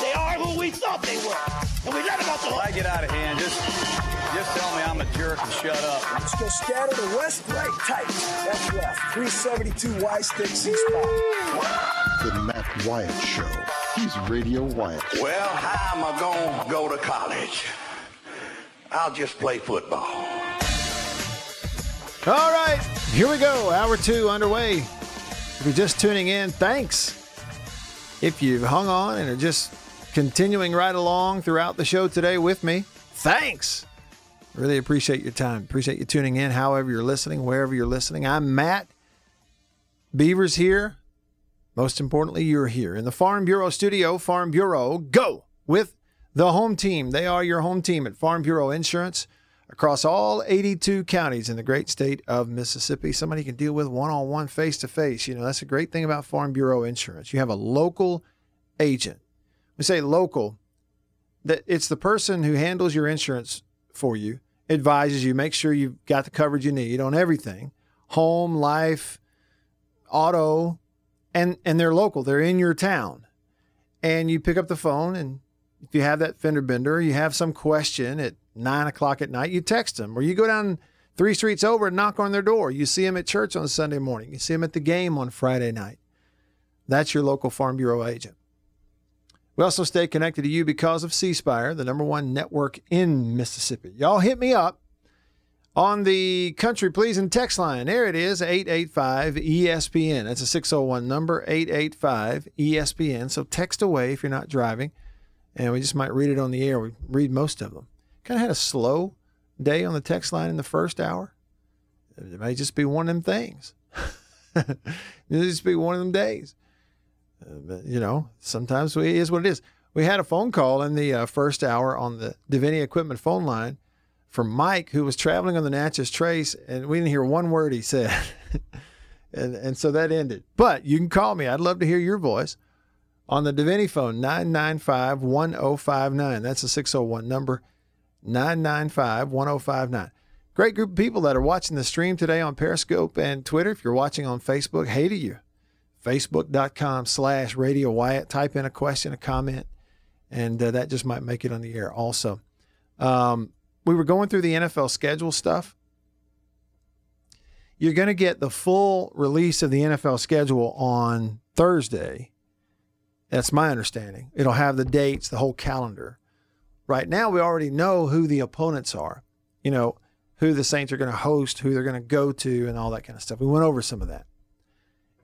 They are who we thought they were. And we let them off the hook. I get out of hand, just just tell me I'm a jerk and shut up. Let's go scatter the west, right, tight. That's left. 372 Y stick C spot. The Matt Wyatt Show. He's Radio Wyatt. Well, how am I going to go to college? I'll just play football. All right, here we go. Hour two underway. If you're just tuning in, thanks. If you've hung on and are just continuing right along throughout the show today with me, thanks. Really appreciate your time. Appreciate you tuning in, however you're listening, wherever you're listening. I'm Matt. Beavers here. Most importantly, you're here in the Farm Bureau studio. Farm Bureau, go with the home team. They are your home team at Farm Bureau Insurance across all 82 counties in the great state of Mississippi. Somebody you can deal with one on one, face to face. You know, that's a great thing about Farm Bureau Insurance. You have a local agent. We say local, that it's the person who handles your insurance for you, advises you, makes sure you've got the coverage you need on everything home, life, auto, and, and they're local. They're in your town. And you pick up the phone, and if you have that fender bender, you have some question at nine o'clock at night, you text them, or you go down three streets over and knock on their door. You see them at church on Sunday morning. You see them at the game on Friday night. That's your local Farm Bureau agent. We also stay connected to you because of C Spire, the number one network in Mississippi. Y'all hit me up on the country pleasing text line. There it is, 885 ESPN. That's a 601 number, 885 ESPN. So text away if you're not driving, and we just might read it on the air. We read most of them kind of had a slow day on the text line in the first hour. It may just be one of them things. it may just be one of them days. Uh, but, you know, sometimes we, it is what it is. We had a phone call in the uh, first hour on the Davini Equipment phone line from Mike, who was traveling on the Natchez Trace, and we didn't hear one word he said. and, and so that ended. But you can call me. I'd love to hear your voice on the Davini phone, 995 1059. That's a 601 number. 995 1059. Great group of people that are watching the stream today on Periscope and Twitter. If you're watching on Facebook, hey to you. Facebook.com slash Radio Wyatt. Type in a question, a comment, and uh, that just might make it on the air also. Um, we were going through the NFL schedule stuff. You're going to get the full release of the NFL schedule on Thursday. That's my understanding. It'll have the dates, the whole calendar. Right now, we already know who the opponents are, you know, who the Saints are going to host, who they're going to go to, and all that kind of stuff. We went over some of that.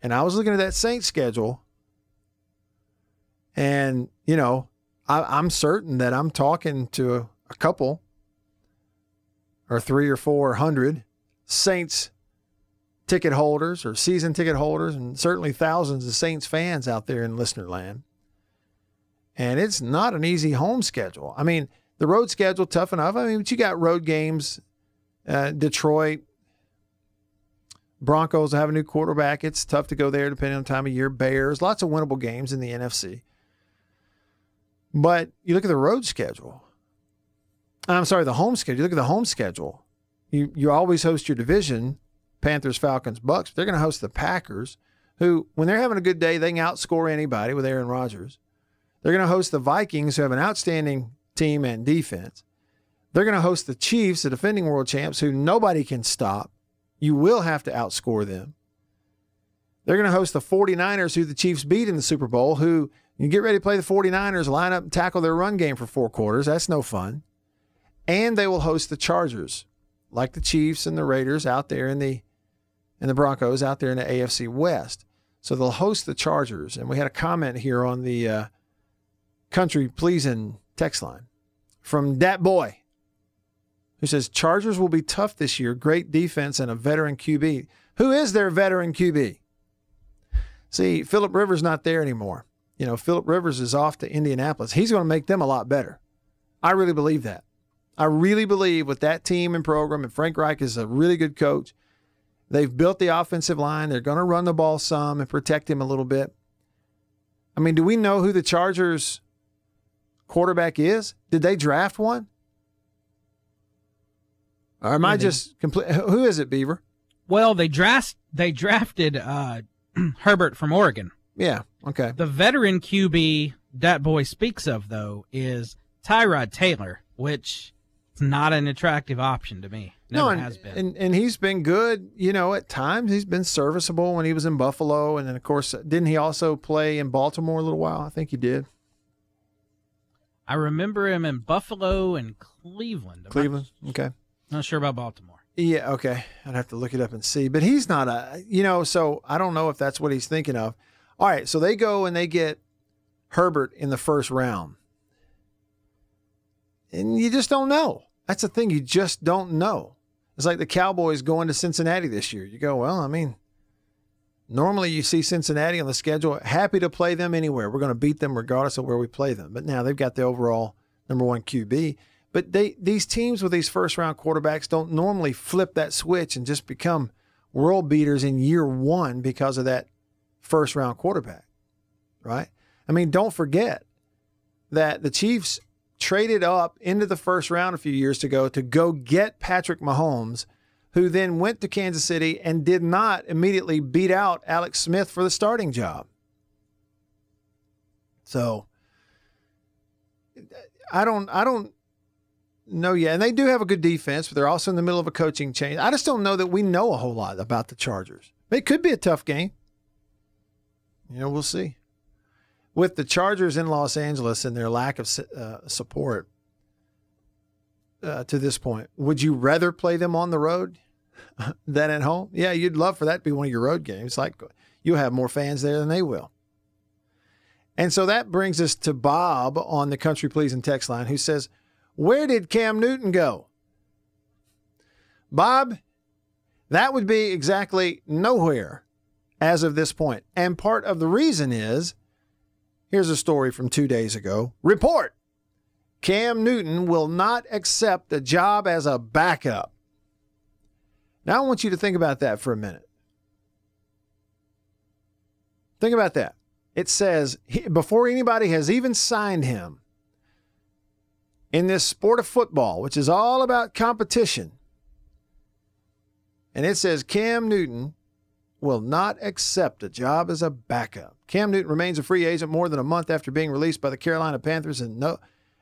And I was looking at that Saints schedule, and, you know, I, am certain that I'm talking to a, a couple or three or four hundred Saints ticket holders or season ticket holders, and certainly thousands of Saints fans out there in listener land. And it's not an easy home schedule. I mean, the road schedule tough enough. I mean, but you got road games, uh, Detroit, Broncos have a new quarterback. It's tough to go there depending on time of year. Bears, lots of winnable games in the NFC. But you look at the road schedule. I'm sorry, the home schedule. You look at the home schedule. You you always host your division, Panthers, Falcons, Bucks. They're going to host the Packers, who when they're having a good day, they can outscore anybody with Aaron Rodgers. They're going to host the Vikings, who have an outstanding team and defense. They're going to host the Chiefs, the defending world champs, who nobody can stop. You will have to outscore them. They're going to host the 49ers, who the Chiefs beat in the Super Bowl, who you get ready to play the 49ers, line up and tackle their run game for four quarters. That's no fun. And they will host the Chargers, like the Chiefs and the Raiders out there in the and the Broncos out there in the AFC West. So they'll host the Chargers. And we had a comment here on the uh, country pleasing text line from that Boy, who says Chargers will be tough this year. Great defense and a veteran QB. Who is their veteran QB? See, Philip Rivers not there anymore. You know, Philip Rivers is off to Indianapolis. He's going to make them a lot better. I really believe that. I really believe with that team and program, and Frank Reich is a really good coach. They've built the offensive line. They're going to run the ball some and protect him a little bit. I mean, do we know who the Chargers quarterback is? Did they draft one? Or am I just complete? Who is it, Beaver? Well, they draft they drafted uh, Herbert from Oregon. Yeah. Okay. The veteran QB that boy speaks of though is Tyrod Taylor, which not an attractive option to me. Never no, and, has been. And, and he's been good. You know, at times he's been serviceable when he was in Buffalo, and then of course, didn't he also play in Baltimore a little while? I think he did. I remember him in Buffalo and Cleveland. I'm Cleveland. Okay. Not, not sure about Baltimore. Yeah. Okay. I'd have to look it up and see. But he's not a. You know, so I don't know if that's what he's thinking of. All right. So they go and they get Herbert in the first round, and you just don't know. That's the thing. You just don't know. It's like the Cowboys going to Cincinnati this year. You go, well, I mean, normally you see Cincinnati on the schedule, happy to play them anywhere. We're going to beat them regardless of where we play them. But now they've got the overall number one QB. But they these teams with these first round quarterbacks don't normally flip that switch and just become world beaters in year one because of that first round quarterback. Right? I mean, don't forget that the Chiefs traded up into the first round a few years ago to go get Patrick Mahomes, who then went to Kansas City and did not immediately beat out Alex Smith for the starting job. So I don't I don't know yet. And they do have a good defense, but they're also in the middle of a coaching change. I just don't know that we know a whole lot about the Chargers. It could be a tough game. You know, we'll see with the Chargers in Los Angeles and their lack of uh, support uh, to this point, would you rather play them on the road than at home? Yeah, you'd love for that to be one of your road games. Like you'll have more fans there than they will. And so that brings us to Bob on the Country Pleasing text line who says, Where did Cam Newton go? Bob, that would be exactly nowhere as of this point. And part of the reason is Here's a story from two days ago. Report Cam Newton will not accept the job as a backup. Now, I want you to think about that for a minute. Think about that. It says, before anybody has even signed him in this sport of football, which is all about competition, and it says Cam Newton will not accept a job as a backup. Cam Newton remains a free agent more than a month after being released by the Carolina Panthers, and no,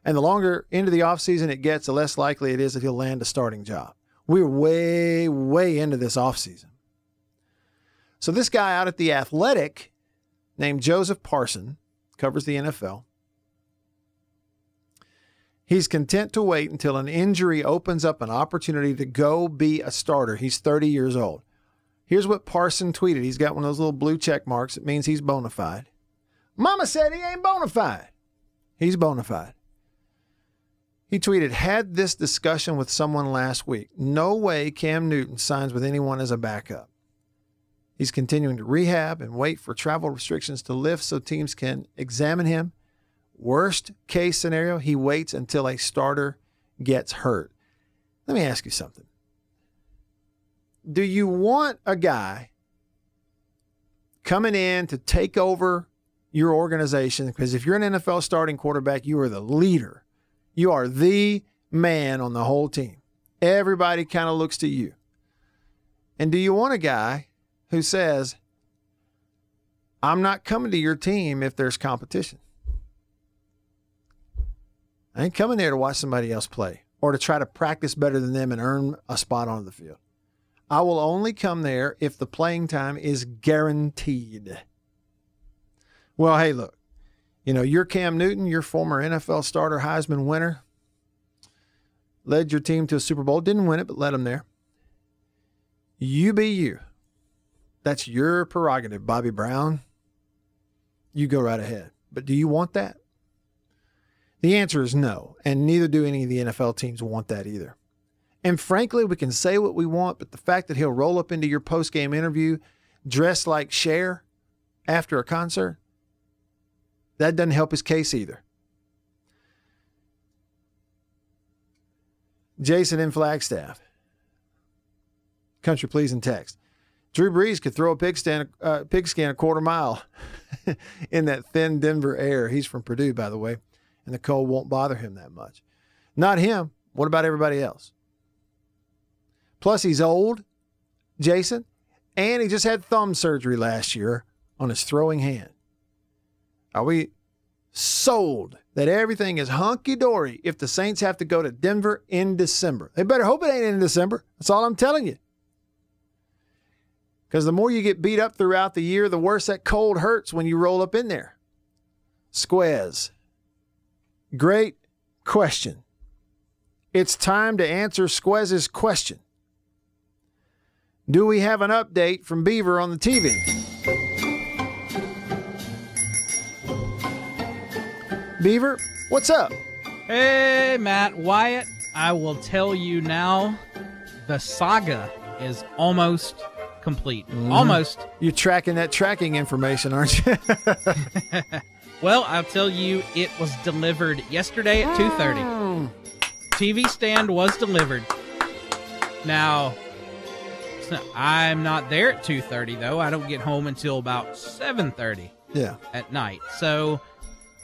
and the longer into the offseason it gets, the less likely it is that he'll land a starting job. We're way, way into this offseason. So this guy out at the Athletic, named Joseph Person, covers the NFL. He's content to wait until an injury opens up an opportunity to go be a starter. He's 30 years old. Here's what Person tweeted. He's got one of those little blue check marks. It means he's bona fide. Mama said he ain't bona fide. He's bona fide. He tweeted, had this discussion with someone last week. No way Cam Newton signs with anyone as a backup. He's continuing to rehab and wait for travel restrictions to lift so teams can examine him. Worst case scenario, he waits until a starter gets hurt. Let me ask you something do you want a guy coming in to take over your organization? Because if you're an NFL starting quarterback, you are the leader. You are the man on the whole team. Everybody kind of looks to you. And do you want a guy who says, I'm not coming to your team if there's competition? I ain't coming there to watch somebody else play or to try to practice better than them and earn a spot on the field. I will only come there if the playing time is guaranteed. Well, hey, look, you know, you're Cam Newton, your former NFL starter, Heisman winner, led your team to a Super Bowl, didn't win it, but led them there. You be you. That's your prerogative, Bobby Brown. You go right ahead. But do you want that? The answer is no, and neither do any of the NFL teams want that either. And frankly, we can say what we want, but the fact that he'll roll up into your post game interview dressed like Cher after a concert, that doesn't help his case either. Jason in Flagstaff. Country pleasing text. Drew Brees could throw a pigskin, uh, pigskin a quarter mile in that thin Denver air. He's from Purdue, by the way, and the cold won't bother him that much. Not him. What about everybody else? Plus, he's old, Jason, and he just had thumb surgery last year on his throwing hand. Are we sold that everything is hunky dory if the Saints have to go to Denver in December? They better hope it ain't in December. That's all I'm telling you. Because the more you get beat up throughout the year, the worse that cold hurts when you roll up in there. Squez. Great question. It's time to answer Squez's question. Do we have an update from Beaver on the TV? Beaver, what's up? Hey, Matt Wyatt. I will tell you now the saga is almost complete. Mm-hmm. Almost. You're tracking that tracking information, aren't you? Well, I'll tell you it was delivered yesterday at 2:30. TV mm. stand was delivered. Now, I'm not there at 2:30 though. I don't get home until about 7:30 yeah. at night. So,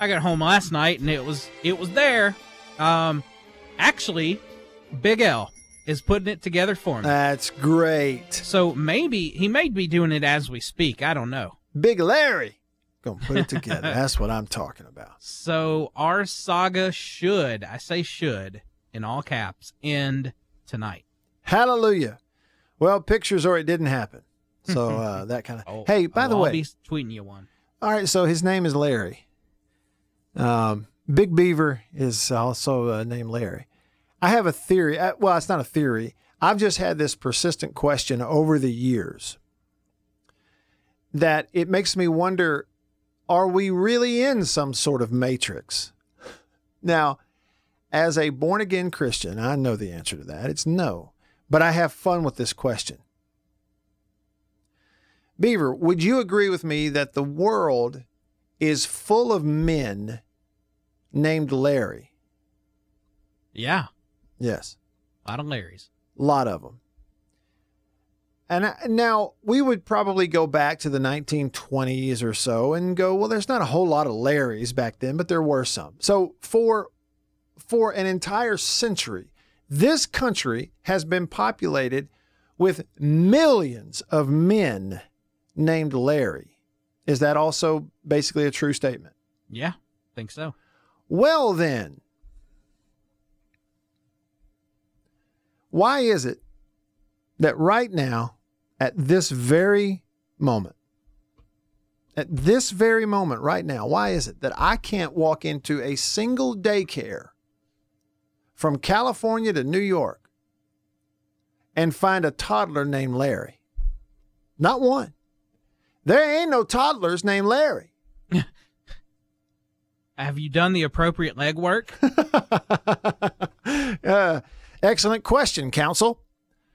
I got home last night and it was it was there. Um actually, Big L is putting it together for me. That's great. so maybe he may be doing it as we speak. I don't know. Big Larry. Gonna put it together. That's what I'm talking about. So our saga should, I say should, in all caps, end tonight. Hallelujah. Well, pictures or it didn't happen. So uh, that kind of. Oh, hey, by I'll- the I'll way, be tweeting you one. all right. So his name is Larry. Um, Big Beaver is also uh, named Larry. I have a theory. uh, Well, it's not a theory. I've just had this persistent question over the years that it makes me wonder are we really in some sort of matrix? Now, as a born again Christian, I know the answer to that. It's no. But I have fun with this question. Beaver, would you agree with me that the world is full of men named Larry? Yeah, Yes, a lot of Larrys. a lot of them. And I- now we would probably go back to the 1920s or so and go, well, there's not a whole lot of Larrys back then, but there were some. So for for an entire century, this country has been populated with millions of men named Larry. Is that also basically a true statement? Yeah, I think so. Well, then, why is it that right now, at this very moment, at this very moment, right now, why is it that I can't walk into a single daycare from California to New York and find a toddler named Larry? Not one. There ain't no toddlers named Larry. Have you done the appropriate legwork? uh, excellent question, counsel.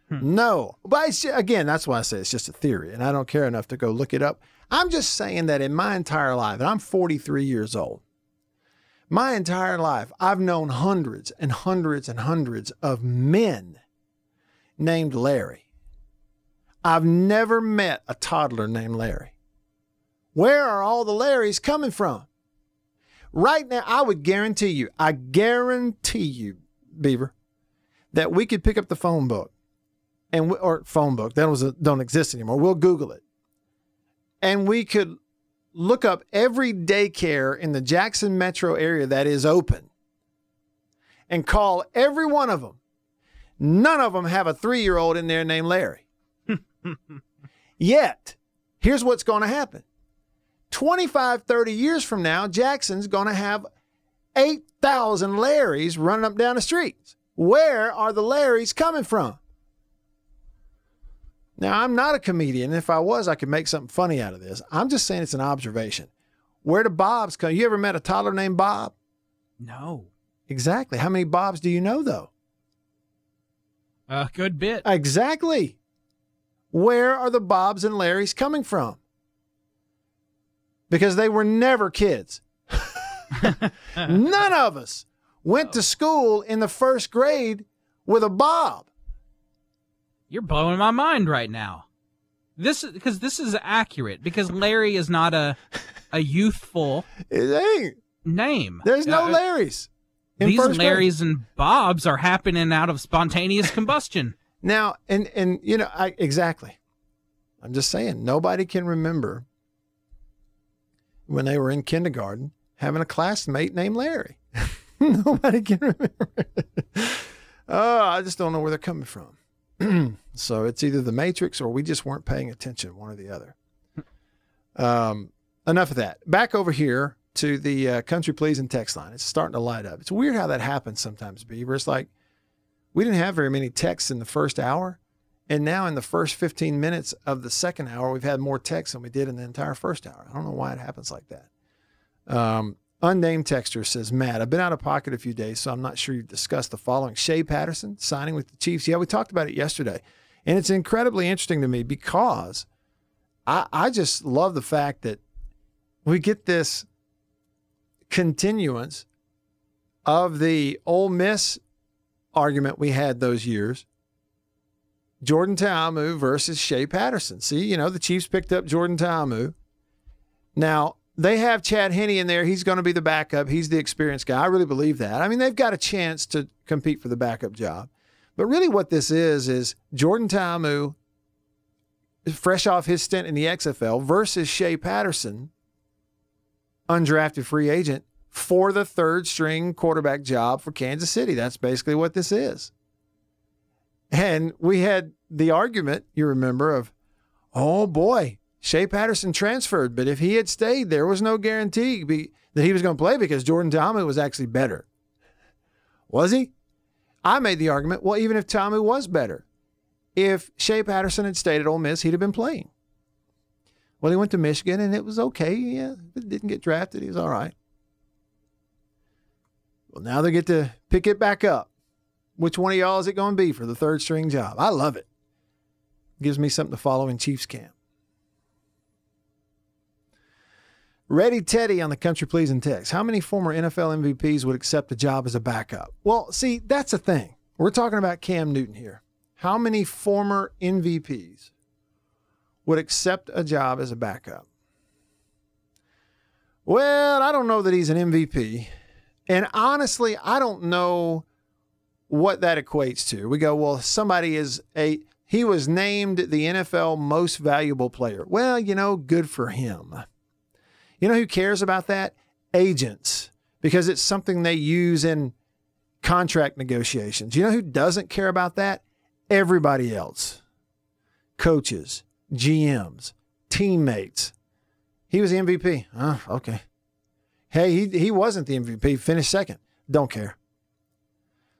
No, but it's, again, that's why I say it's just a theory, and I don't care enough to go look it up. I'm just saying that in my entire life, and I'm 43 years old, my entire life, I've known hundreds and hundreds and hundreds of men named Larry. I've never met a toddler named Larry. Where are all the Larrys coming from? Right now, I would guarantee you, I guarantee you, Beaver, that we could pick up the phone book and we, or phone book that was a, don't exist anymore. We'll Google it, and we could look up every daycare in the Jackson metro area that is open, and call every one of them. None of them have a three year old in there named Larry. Yet, here's what's going to happen 25, 30 years from now, Jackson's going to have 8,000 Larrys running up down the streets. Where are the Larrys coming from? Now, I'm not a comedian. If I was, I could make something funny out of this. I'm just saying it's an observation. Where do Bobs come? You ever met a toddler named Bob? no. Exactly. How many Bobs do you know, though? A good bit. Exactly. Where are the Bobs and Larrys coming from? Because they were never kids. None of us went to school in the first grade with a Bob. You're blowing my mind right now. This because this is accurate because Larry is not a a youthful name. There's no Uh, Larrys. in These grade. Larrys and Bobs are happening out of spontaneous combustion. Now, and and you know, I exactly. I'm just saying, nobody can remember when they were in kindergarten having a classmate named Larry. nobody can remember. oh, I just don't know where they're coming from. so it's either the Matrix or we just weren't paying attention, one or the other. Um, enough of that. Back over here to the uh, country please and text line. It's starting to light up. It's weird how that happens sometimes, Beaver. It's like we didn't have very many texts in the first hour. And now in the first 15 minutes of the second hour, we've had more texts than we did in the entire first hour. I don't know why it happens like that. Um, unnamed texter says, Matt, I've been out of pocket a few days, so I'm not sure you've discussed the following. Shea Patterson signing with the Chiefs. Yeah, we talked about it yesterday. And it's incredibly interesting to me because I, I just love the fact that we get this continuance of the Ole Miss argument we had those years. Jordan Ta'amu versus Shea Patterson. See, you know, the Chiefs picked up Jordan Ta'amu. Now, they have Chad Henne in there. He's going to be the backup. He's the experienced guy. I really believe that. I mean, they've got a chance to compete for the backup job. But really, what this is, is Jordan Ta'amu, fresh off his stint in the XFL, versus Shea Patterson, undrafted free agent, for the third string quarterback job for Kansas City. That's basically what this is. And we had the argument, you remember, of, oh boy, Shea Patterson transferred, but if he had stayed, there was no guarantee be, that he was going to play because Jordan Ta'amu was actually better. Was he? I made the argument, well, even if Ta'amu was better, if Shea Patterson had stayed at Ole Miss, he'd have been playing. Well, he went to Michigan and it was okay. Yeah, didn't get drafted. He was all right. Well, now they get to pick it back up. Which one of y'all is it going to be for the third string job? I love it. Gives me something to follow in Chiefs camp. Ready Teddy on the country pleasing text. How many former NFL MVPs would accept a job as a backup? Well, see, that's the thing. We're talking about Cam Newton here. How many former MVPs would accept a job as a backup? Well, I don't know that he's an MVP. And honestly, I don't know what that equates to. We go, well, somebody is a, he was named the NFL most valuable player. Well, you know, good for him. You know who cares about that? Agents, because it's something they use in contract negotiations. You know who doesn't care about that? Everybody else. Coaches, GMs, teammates. He was the MVP. Oh, okay. Hey, he, he wasn't the MVP, finished second. Don't care.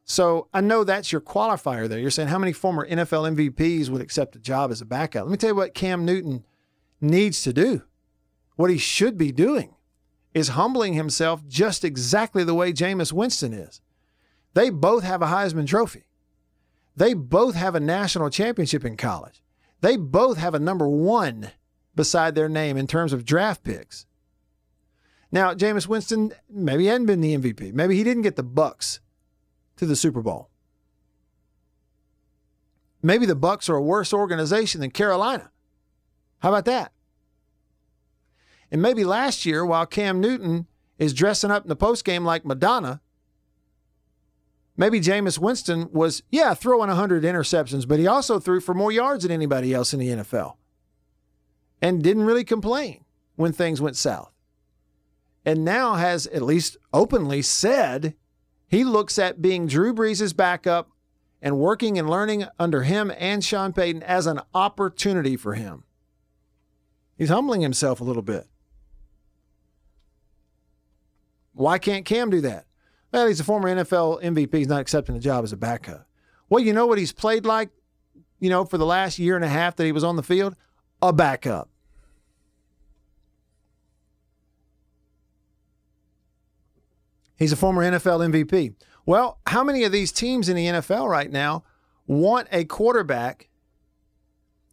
So I know that's your qualifier there. You're saying how many former NFL MVPs would accept a job as a backup? Let me tell you what Cam Newton needs to do. What he should be doing is humbling himself just exactly the way Jameis Winston is. They both have a Heisman Trophy. They both have a national championship in college. They both have a number one beside their name in terms of draft picks. Now, Jameis Winston maybe hadn't been the MVP. Maybe he didn't get the Bucks to the Super Bowl. Maybe the Bucks are a worse organization than Carolina. How about that? And maybe last year, while Cam Newton is dressing up in the postgame like Madonna, maybe Jameis Winston was, yeah, throwing 100 interceptions, but he also threw for more yards than anybody else in the NFL and didn't really complain when things went south. And now has at least openly said he looks at being Drew Brees' backup and working and learning under him and Sean Payton as an opportunity for him. He's humbling himself a little bit. Why can't Cam do that? Well, he's a former NFL MVP. He's not accepting the job as a backup. Well, you know what he's played like, you know, for the last year and a half that he was on the field? A backup. He's a former NFL MVP. Well, how many of these teams in the NFL right now want a quarterback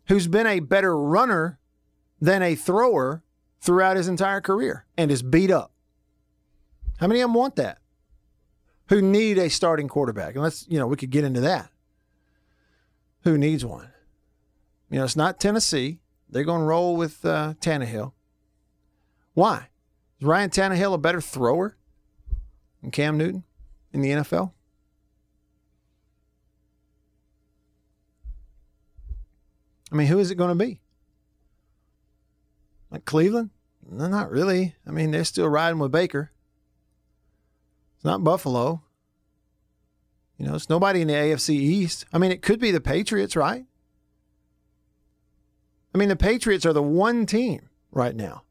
who's been a better runner than a thrower throughout his entire career and is beat up? How many of them want that? who need a starting quarterback. And let's, you know, we could get into that. Who needs one? You know, it's not Tennessee. They're going to roll with uh, Tannehill. Why? Is Ryan Tannehill a better thrower than Cam Newton in the NFL? I mean, who is it going to be? Like Cleveland? No, not really. I mean, they're still riding with Baker. It's not Buffalo. You know, it's nobody in the AFC East. I mean, it could be the Patriots, right? I mean, the Patriots are the one team right now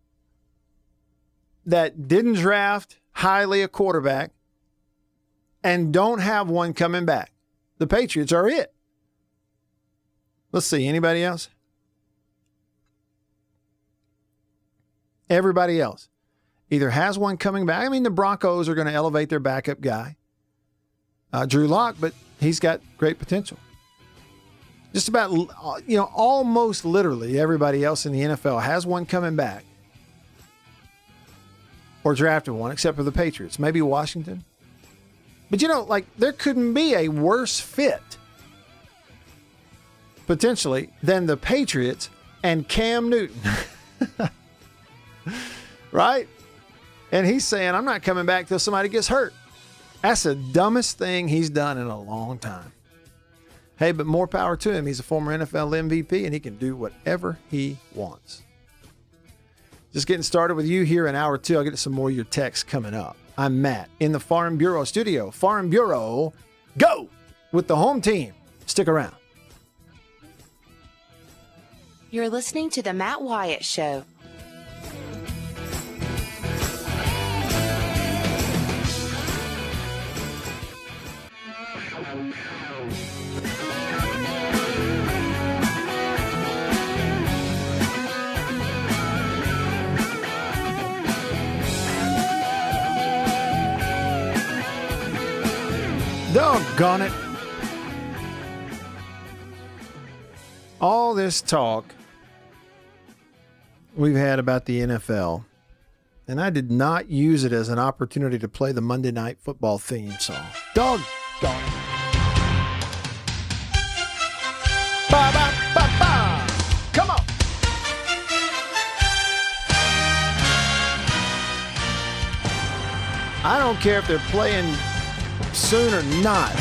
that didn't draft highly a quarterback and don't have one coming back. The Patriots are it. Let's see, anybody else? Everybody else either has one coming back. I mean, the Broncos are going to elevate their backup guy, uh, Drew Lock, but he's got great potential. Just about, you know, almost literally everybody else in the NFL has one coming back or drafted one, except for the Patriots, maybe Washington. But you know, like there couldn't be a worse fit potentially than the Patriots and Cam Newton. right? And he's saying, I'm not coming back till somebody gets hurt. That's the dumbest thing he's done in a long time. Hey, but more power to him. He's a former NFL MVP and he can do whatever he wants. Just getting started with you here in hour two. I'll get some more of your texts coming up. I'm Matt in the Farm Bureau studio. Farm Bureau, go with the home team. Stick around. You're listening to The Matt Wyatt Show. Doggone it. All this talk we've had about the NFL, and I did not use it as an opportunity to play the Monday Night Football theme song. Doggone it. Ba, ba, ba, ba. Come on. I don't care if they're playing soon or not.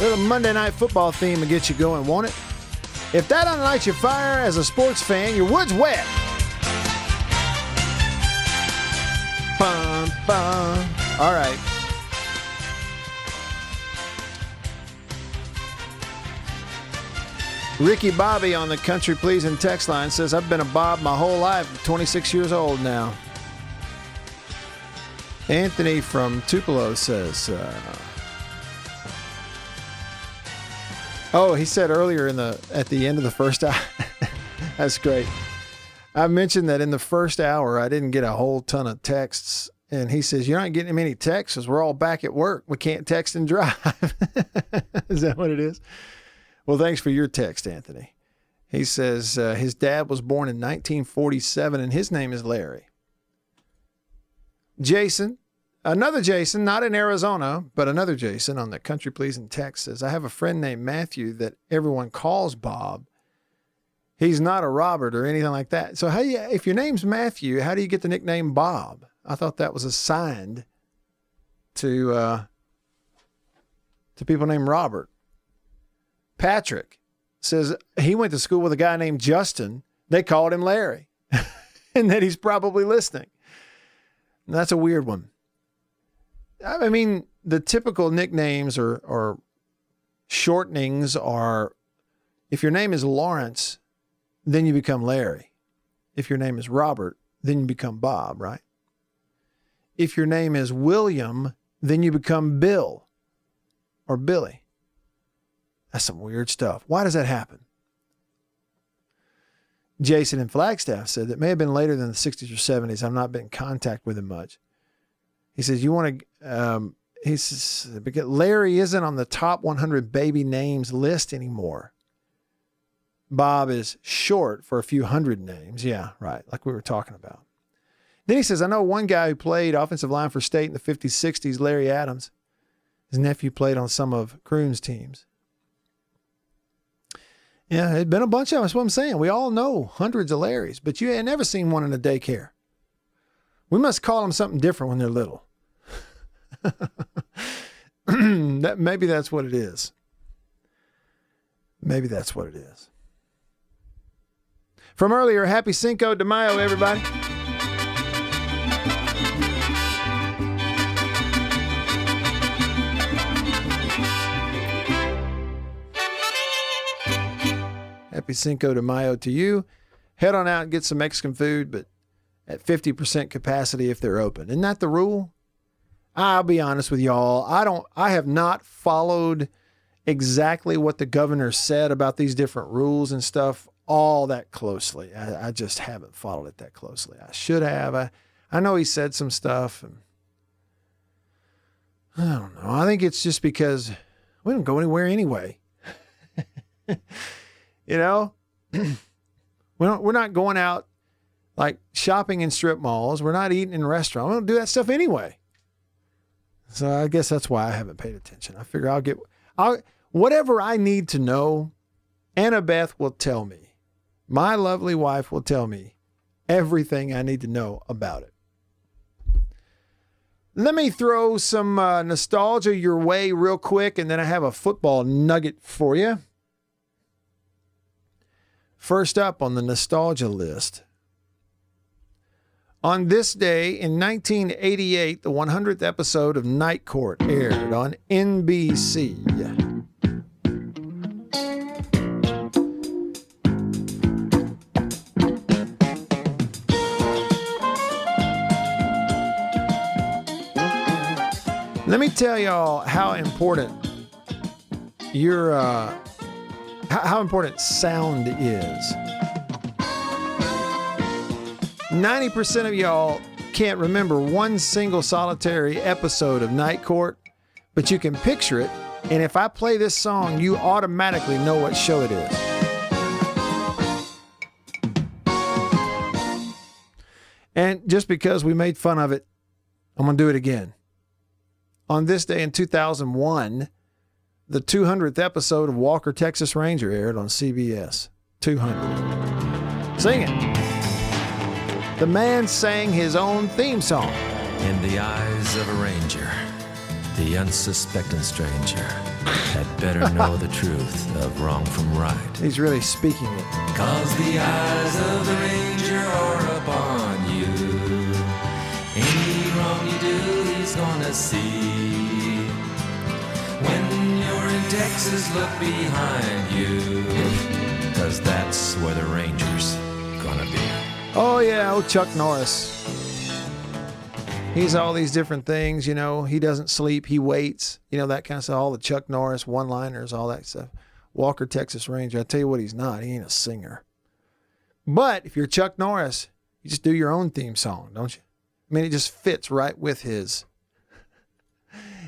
Little Monday Night Football theme to get you going, won't it? If that unlights your fire as a sports fan, your wood's wet. Bum, bum. All right. Ricky Bobby on the Country Pleasing text line says, I've been a Bob my whole life, 26 years old now. Anthony from Tupelo says, uh, "Oh, he said earlier in the at the end of the first hour. That's great. I mentioned that in the first hour I didn't get a whole ton of texts, and he says you're not getting many texts we're all back at work. We can't text and drive. is that what it is? Well, thanks for your text, Anthony. He says uh, his dad was born in 1947 and his name is Larry. Jason, another Jason, not in Arizona, but another Jason on the Country Pleasing text says, I have a friend named Matthew that everyone calls Bob. He's not a Robert or anything like that. So how you, if your name's Matthew, how do you get the nickname Bob? I thought that was assigned to uh, to people named Robert. Patrick says he went to school with a guy named Justin. They called him Larry, and that he's probably listening. That's a weird one. I mean, the typical nicknames or, or shortenings are if your name is Lawrence, then you become Larry. If your name is Robert, then you become Bob, right? If your name is William, then you become Bill or Billy. That's some weird stuff. Why does that happen? Jason in Flagstaff said that may have been later than the 60s or 70s. I've not been in contact with him much. He says, You want to, um, he says, because Larry isn't on the top 100 baby names list anymore. Bob is short for a few hundred names. Yeah, right. Like we were talking about. Then he says, I know one guy who played offensive line for state in the 50s, 60s, Larry Adams. His nephew played on some of Croom's teams. Yeah, it'd been a bunch of them. That's what I'm saying. We all know hundreds of Larrys, but you ain't never seen one in a daycare. We must call them something different when they're little. that maybe that's what it is. Maybe that's what it is. From earlier, happy Cinco de Mayo, everybody. Happy Cinco de Mayo to you. Head on out and get some Mexican food, but at 50% capacity if they're open. Isn't that the rule? I'll be honest with y'all. I don't I have not followed exactly what the governor said about these different rules and stuff all that closely. I, I just haven't followed it that closely. I should have. I, I know he said some stuff and I don't know. I think it's just because we don't go anywhere anyway. you know? we don't, we're not going out like shopping in strip malls. We're not eating in restaurants. We don't do that stuff anyway. So I guess that's why I haven't paid attention. I figure I'll get I'll whatever I need to know, Annabeth will tell me. My lovely wife will tell me everything I need to know about it. Let me throw some uh, nostalgia your way real quick, and then I have a football nugget for you. First up on the nostalgia list. On this day in 1988, the 100th episode of Night Court aired on NBC. Let me tell y'all how important your uh, how, important sound is. 90% of y'all can't remember one single solitary episode of Night Court, but you can picture it. And if I play this song, you automatically know what show it is. And just because we made fun of it, I'm going to do it again. On this day in 2001, the 200th episode of Walker, Texas Ranger aired on CBS. 200. Sing it. The man sang his own theme song. In the eyes of a ranger, the unsuspecting stranger had better know the truth of wrong from right. He's really speaking it. Cause the eyes of the ranger are upon you. Any wrong you do, he's gonna see. When you're in Texas, look behind you. Cause that's where the ranger's gonna be. Oh, yeah, oh, Chuck Norris. He's all these different things, you know. He doesn't sleep, he waits, you know, that kind of stuff. All the Chuck Norris one liners, all that stuff. Walker, Texas Ranger. I tell you what, he's not. He ain't a singer. But if you're Chuck Norris, you just do your own theme song, don't you? I mean, it just fits right with his.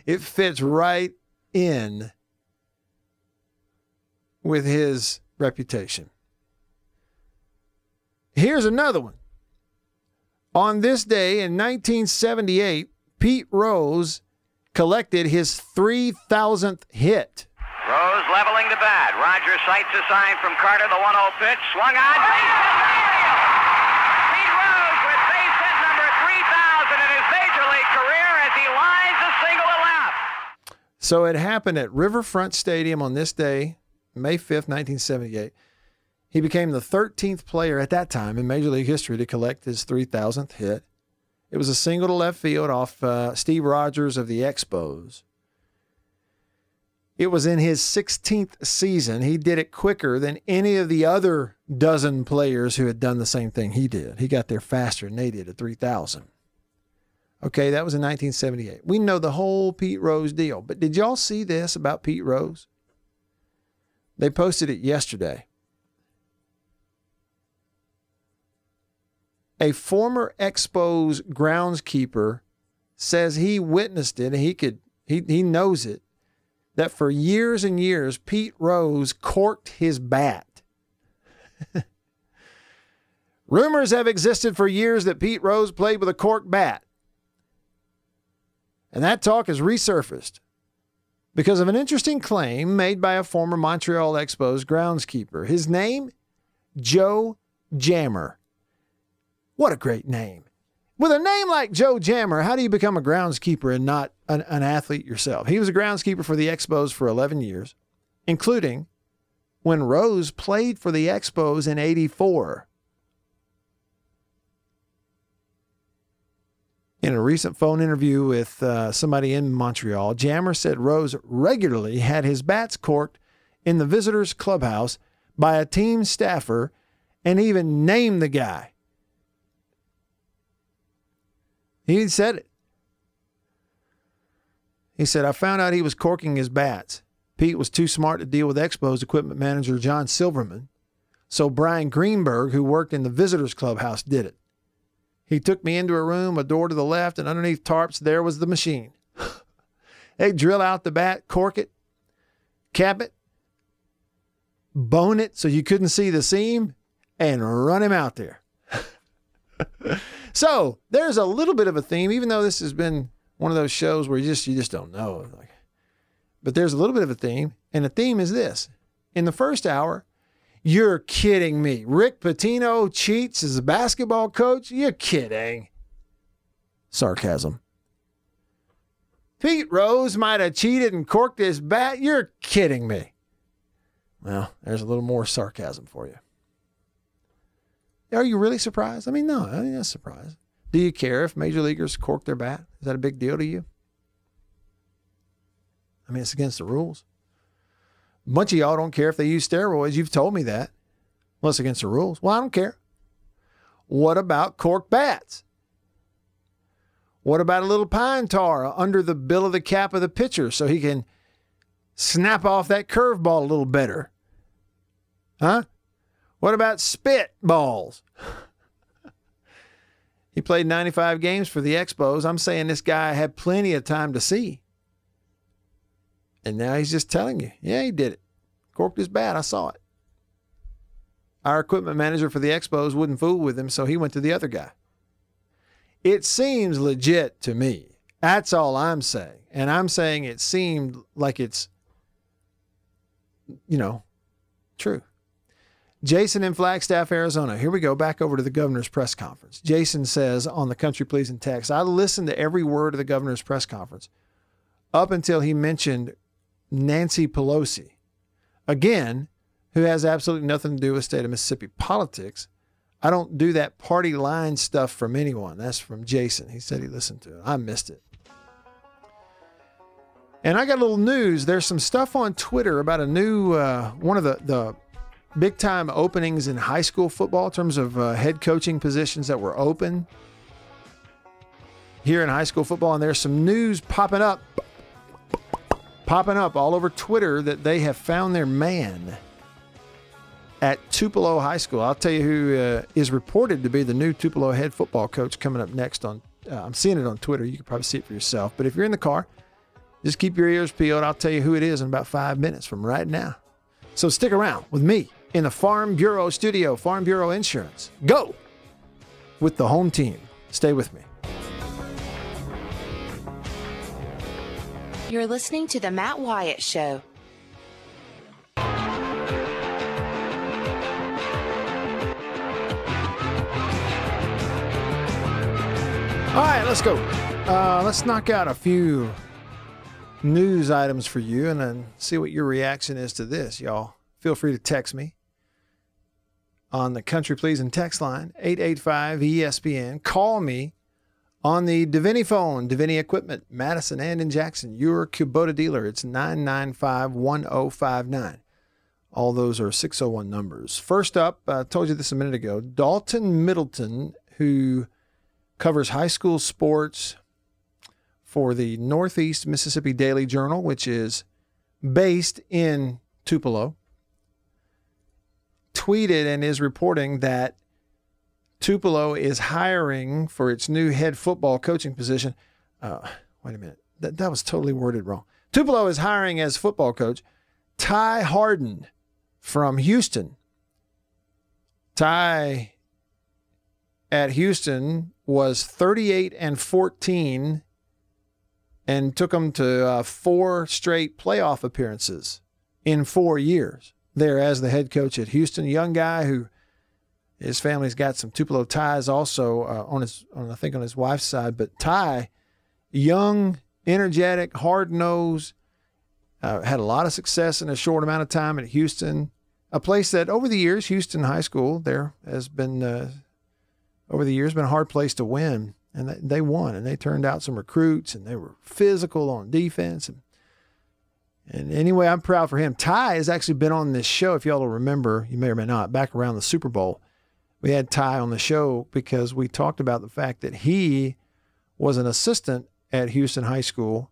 It fits right in with his reputation. Here's another one. On this day in 1978, Pete Rose collected his 3,000th hit. Rose leveling the bat. Roger sights a sign from Carter, the 1 0 pitch. Swung on. Pete Rose with base hit number 3,000 in his major league career as he lines a single to left. So it happened at Riverfront Stadium on this day, May 5th, 1978. He became the 13th player at that time in Major League history to collect his 3,000th hit. It was a single to left field off uh, Steve Rogers of the Expos. It was in his 16th season. He did it quicker than any of the other dozen players who had done the same thing he did. He got there faster than they did at 3,000. Okay, that was in 1978. We know the whole Pete Rose deal, but did y'all see this about Pete Rose? They posted it yesterday. A former Expos groundskeeper says he witnessed it and he could he he knows it that for years and years Pete Rose corked his bat. Rumors have existed for years that Pete Rose played with a cork bat. And that talk has resurfaced because of an interesting claim made by a former Montreal Expos groundskeeper. His name? Joe Jammer. What a great name. With a name like Joe Jammer, how do you become a groundskeeper and not an, an athlete yourself? He was a groundskeeper for the Expos for 11 years, including when Rose played for the Expos in 84. In a recent phone interview with uh, somebody in Montreal, Jammer said Rose regularly had his bats corked in the visitors' clubhouse by a team staffer and even named the guy. He said it. He said, I found out he was corking his bats. Pete was too smart to deal with Expos equipment manager John Silverman, so Brian Greenberg, who worked in the visitors' clubhouse, did it. He took me into a room, a door to the left, and underneath tarps, there was the machine. they drill out the bat, cork it, cap it, bone it so you couldn't see the seam, and run him out there. so there's a little bit of a theme, even though this has been one of those shows where you just you just don't know. Like, but there's a little bit of a theme, and the theme is this: in the first hour, you're kidding me. Rick Pitino cheats as a basketball coach? You're kidding. Sarcasm. Pete Rose might have cheated and corked his bat? You're kidding me. Well, there's a little more sarcasm for you. Are you really surprised? I mean, no, I mean, that's surprised. Do you care if major leaguers cork their bat? Is that a big deal to you? I mean, it's against the rules. A bunch of y'all don't care if they use steroids. You've told me that. Well, it's against the rules. Well, I don't care. What about cork bats? What about a little pine tar under the bill of the cap of the pitcher so he can snap off that curveball a little better? Huh? What about spit balls? he played 95 games for the Expos. I'm saying this guy had plenty of time to see. And now he's just telling you, yeah, he did it. Corked his bat. I saw it. Our equipment manager for the Expos wouldn't fool with him, so he went to the other guy. It seems legit to me. That's all I'm saying. And I'm saying it seemed like it's, you know, true. Jason in Flagstaff, Arizona. Here we go, back over to the governor's press conference. Jason says on the Country Pleasing text, I listened to every word of the governor's press conference up until he mentioned Nancy Pelosi, again, who has absolutely nothing to do with state of Mississippi politics. I don't do that party line stuff from anyone. That's from Jason. He said he listened to it. I missed it. And I got a little news. There's some stuff on Twitter about a new uh, one of the the big time openings in high school football in terms of uh, head coaching positions that were open here in high school football. And there's some news popping up, popping up all over Twitter that they have found their man at Tupelo High School. I'll tell you who uh, is reported to be the new Tupelo head football coach coming up next on. Uh, I'm seeing it on Twitter. You can probably see it for yourself. But if you're in the car, just keep your ears peeled. I'll tell you who it is in about five minutes from right now. So stick around with me in the Farm Bureau studio, Farm Bureau Insurance. Go with the home team. Stay with me. You're listening to The Matt Wyatt Show. All right, let's go. Uh, let's knock out a few news items for you and then see what your reaction is to this, y'all. Feel free to text me on the Country Pleasing text line, 885 ESPN. Call me on the Davini phone, Davini Equipment, Madison and in Jackson, your Kubota dealer. It's 995 1059. All those are 601 numbers. First up, I told you this a minute ago Dalton Middleton, who covers high school sports for the Northeast Mississippi Daily Journal, which is based in Tupelo, tweeted and is reporting that Tupelo is hiring for its new head football coaching position. Uh, wait a minute. That, that was totally worded wrong. Tupelo is hiring as football coach Ty Harden from Houston. Ty at Houston was 38 and 14 and took them to uh, four straight playoff appearances in four years there as the head coach at Houston. Young guy who his family's got some Tupelo ties also uh, on his, on, I think on his wife's side, but Ty, young, energetic, hard nosed, uh, had a lot of success in a short amount of time at Houston, a place that over the years, Houston High School, there has been uh, over the years been a hard place to win, and they won, and they turned out some recruits, and they were physical on defense, and and anyway, I'm proud for him. Ty has actually been on this show. If y'all remember, you may or may not, back around the Super Bowl, we had Ty on the show because we talked about the fact that he was an assistant at Houston High School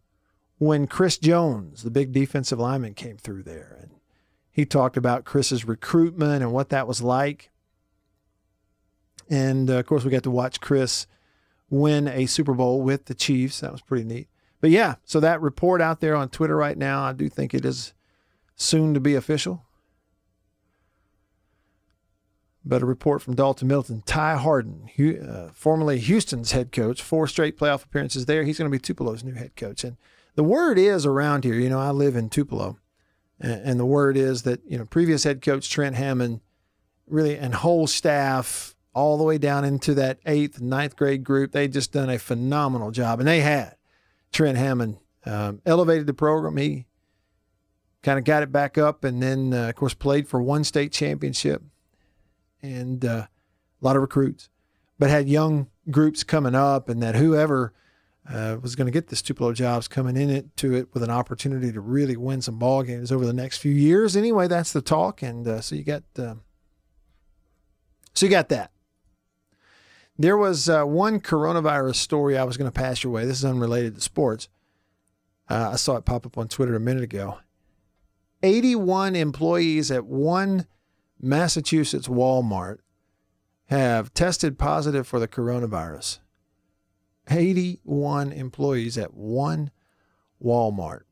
when Chris Jones, the big defensive lineman, came through there. And he talked about Chris's recruitment and what that was like. And uh, of course, we got to watch Chris win a Super Bowl with the Chiefs. That was pretty neat. But yeah, so that report out there on Twitter right now, I do think it is soon to be official. But a report from Dalton Middleton, Ty Harden, uh, formerly Houston's head coach, four straight playoff appearances there. He's going to be Tupelo's new head coach. And the word is around here, you know, I live in Tupelo, and, and the word is that, you know, previous head coach Trent Hammond really, and whole staff, all the way down into that eighth, ninth grade group, they just done a phenomenal job. And they had. Trent Hammond um, elevated the program. He kind of got it back up and then, uh, of course, played for one state championship and uh, a lot of recruits, but had young groups coming up and that whoever uh, was going to get this Tupelo jobs coming in it to it with an opportunity to really win some ball games over the next few years. Anyway, that's the talk. And uh, so you got, uh, so you got that. There was uh, one coronavirus story I was going to pass your way. This is unrelated to sports. Uh, I saw it pop up on Twitter a minute ago. 81 employees at one Massachusetts Walmart have tested positive for the coronavirus. 81 employees at one Walmart.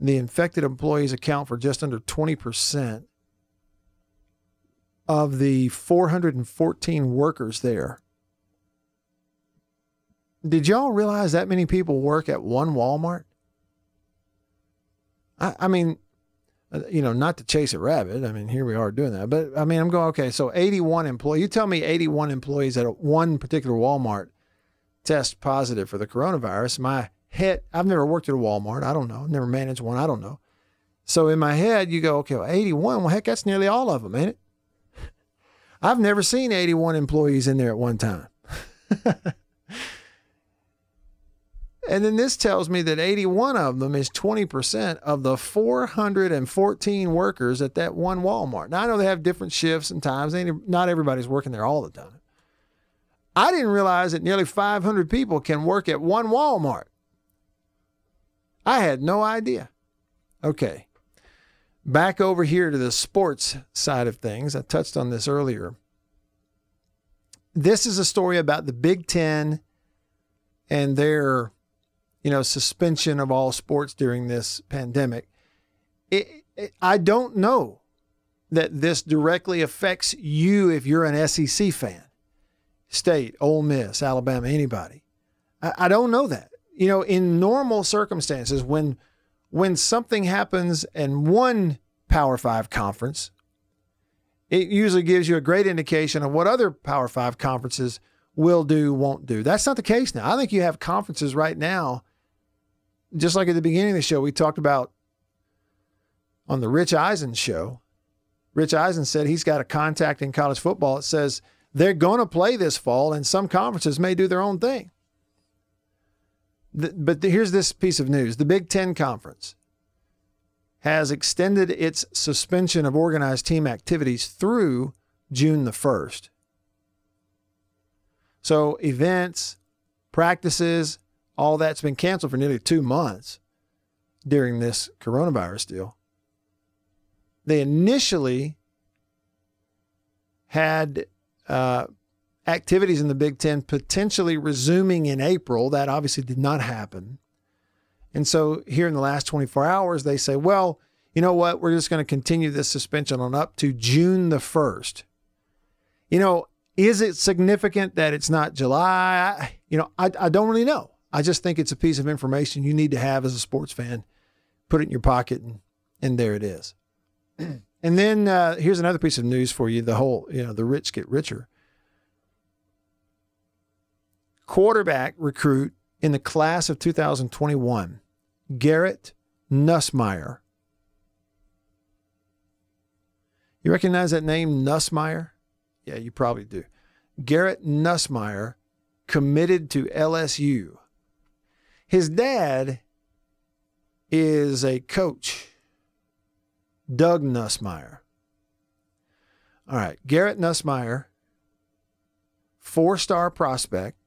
The infected employees account for just under 20% of the 414 workers there. Did y'all realize that many people work at one Walmart? I, I mean, uh, you know, not to chase a rabbit. I mean, here we are doing that. But I mean, I'm going, okay, so 81 employees. You tell me 81 employees at one particular Walmart test positive for the coronavirus. My head, I've never worked at a Walmart. I don't know. Never managed one. I don't know. So in my head, you go, okay, well, 81. Well, heck, that's nearly all of them, ain't it? I've never seen 81 employees in there at one time. and then this tells me that 81 of them is 20% of the 414 workers at that one Walmart. Now, I know they have different shifts and times. Not everybody's working there all the time. I didn't realize that nearly 500 people can work at one Walmart. I had no idea. Okay back over here to the sports side of things. I touched on this earlier. This is a story about the Big Ten and their, you know, suspension of all sports during this pandemic. It, it, I don't know that this directly affects you if you're an SEC fan, State, Ole Miss, Alabama, anybody. I, I don't know that. You know, in normal circumstances, when when something happens in one Power Five conference, it usually gives you a great indication of what other Power Five conferences will do, won't do. That's not the case now. I think you have conferences right now, just like at the beginning of the show, we talked about on the Rich Eisen show. Rich Eisen said he's got a contact in college football that says they're going to play this fall, and some conferences may do their own thing. The, but the, here's this piece of news the Big Ten Conference has extended its suspension of organized team activities through June the 1st. So, events, practices, all that's been canceled for nearly two months during this coronavirus deal. They initially had uh, activities in the Big Ten potentially resuming in April. That obviously did not happen. And so here in the last 24 hours, they say, well, you know what? We're just going to continue this suspension on up to June the 1st. You know, is it significant that it's not July? You know, I, I don't really know. I just think it's a piece of information you need to have as a sports fan. Put it in your pocket, and, and there it is. and then uh, here's another piece of news for you the whole, you know, the rich get richer. Quarterback recruit in the class of 2021, Garrett Nussmeier. You recognize that name, Nussmeier? Yeah, you probably do. Garrett Nussmeier committed to LSU. His dad is a coach, Doug Nussmeier. All right, Garrett Nussmeier, four star prospect.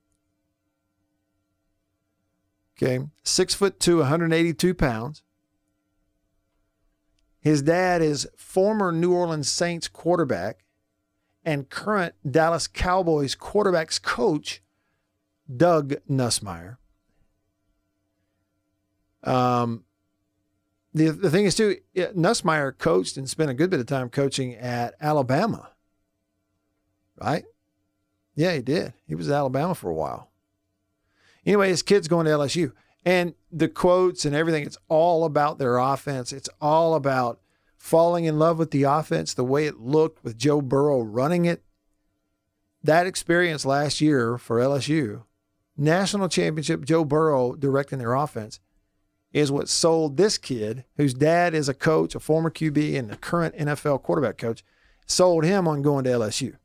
Okay, six foot two, 182 pounds. His dad is former New Orleans Saints quarterback and current Dallas Cowboys quarterbacks coach, Doug Nussmeier. Um, the, the thing is, too, Nussmeier coached and spent a good bit of time coaching at Alabama, right? Yeah, he did. He was at Alabama for a while. Anyway, his kid's going to LSU. And the quotes and everything, it's all about their offense. It's all about falling in love with the offense, the way it looked with Joe Burrow running it. That experience last year for LSU, national championship, Joe Burrow directing their offense, is what sold this kid, whose dad is a coach, a former QB, and a current NFL quarterback coach, sold him on going to LSU.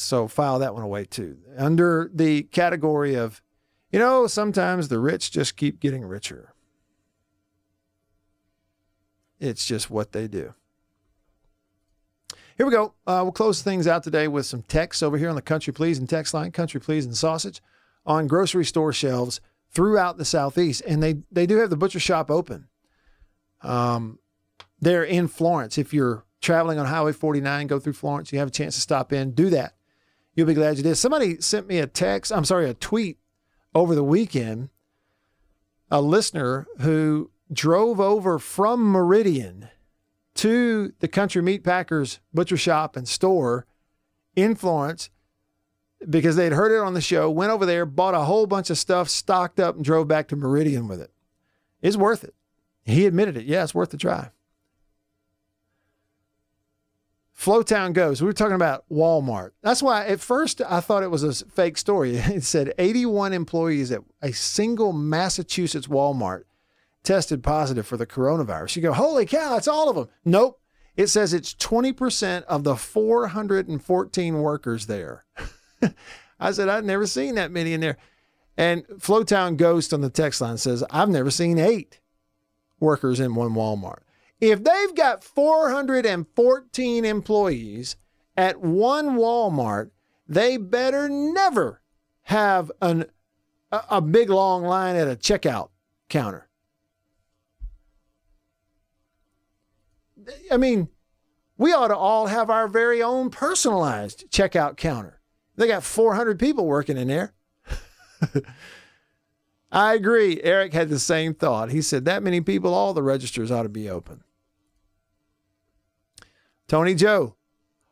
So file that one away too. Under the category of, you know, sometimes the rich just keep getting richer. It's just what they do. Here we go. Uh, we'll close things out today with some text over here on the Country Pleasin' text line, Country Pleasin' Sausage, on grocery store shelves throughout the Southeast. And they, they do have the butcher shop open. Um, they're in Florence. If you're traveling on Highway 49, go through Florence, you have a chance to stop in, do that. You'll be glad you did. Somebody sent me a text, I'm sorry, a tweet over the weekend. A listener who drove over from Meridian to the Country Meat Packers butcher shop and store in Florence because they'd heard it on the show, went over there, bought a whole bunch of stuff, stocked up, and drove back to Meridian with it. It's worth it. He admitted it. Yeah, it's worth the drive. Flowtown goes. We were talking about Walmart. That's why at first I thought it was a fake story. It said 81 employees at a single Massachusetts Walmart tested positive for the coronavirus. You go, holy cow, it's all of them. Nope. It says it's 20% of the 414 workers there. I said, I've never seen that many in there. And Flowtown Ghost on the text line says, I've never seen eight workers in one Walmart. If they've got 414 employees at one Walmart, they better never have an, a, a big long line at a checkout counter. I mean, we ought to all have our very own personalized checkout counter. They got 400 people working in there. I agree. Eric had the same thought. He said, that many people, all the registers ought to be open. Tony Joe,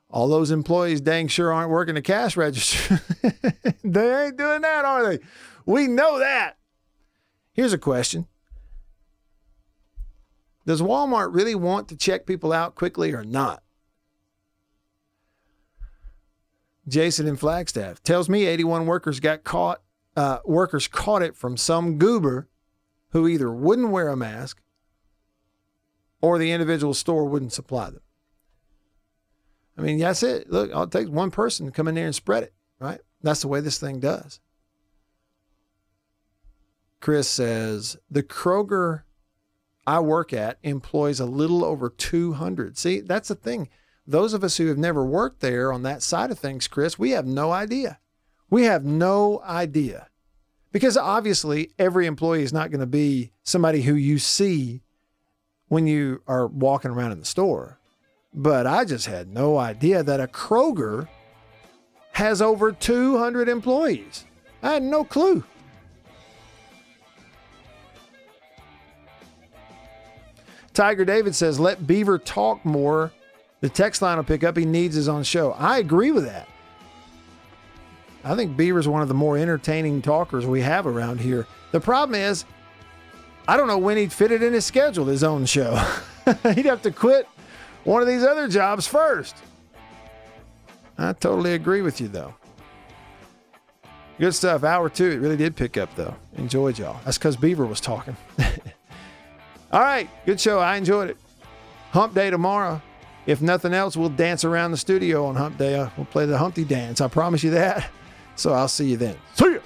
all those employees dang sure aren't working the cash register. they ain't doing that, are they? We know that. Here's a question Does Walmart really want to check people out quickly or not? Jason in Flagstaff tells me 81 workers got caught. Uh, workers caught it from some goober who either wouldn't wear a mask or the individual store wouldn't supply them. I mean, that's it. Look, it takes one person to come in there and spread it, right? That's the way this thing does. Chris says the Kroger I work at employs a little over 200. See, that's the thing. Those of us who have never worked there on that side of things, Chris, we have no idea. We have no idea. Because obviously, every employee is not going to be somebody who you see when you are walking around in the store. But I just had no idea that a Kroger has over 200 employees. I had no clue. Tiger David says, let Beaver talk more The text line will pick up. He needs his own show. I agree with that. I think Beaver's one of the more entertaining talkers we have around here. The problem is, I don't know when he'd fit it in his schedule, his own show. he'd have to quit one of these other jobs first. I totally agree with you, though. Good stuff. Hour two. It really did pick up, though. Enjoyed y'all. That's because Beaver was talking. All right. Good show. I enjoyed it. Hump day tomorrow. If nothing else, we'll dance around the studio on Hump Day. Uh, We'll play the Humpty Dance. I promise you that. So I'll see you then. See ya.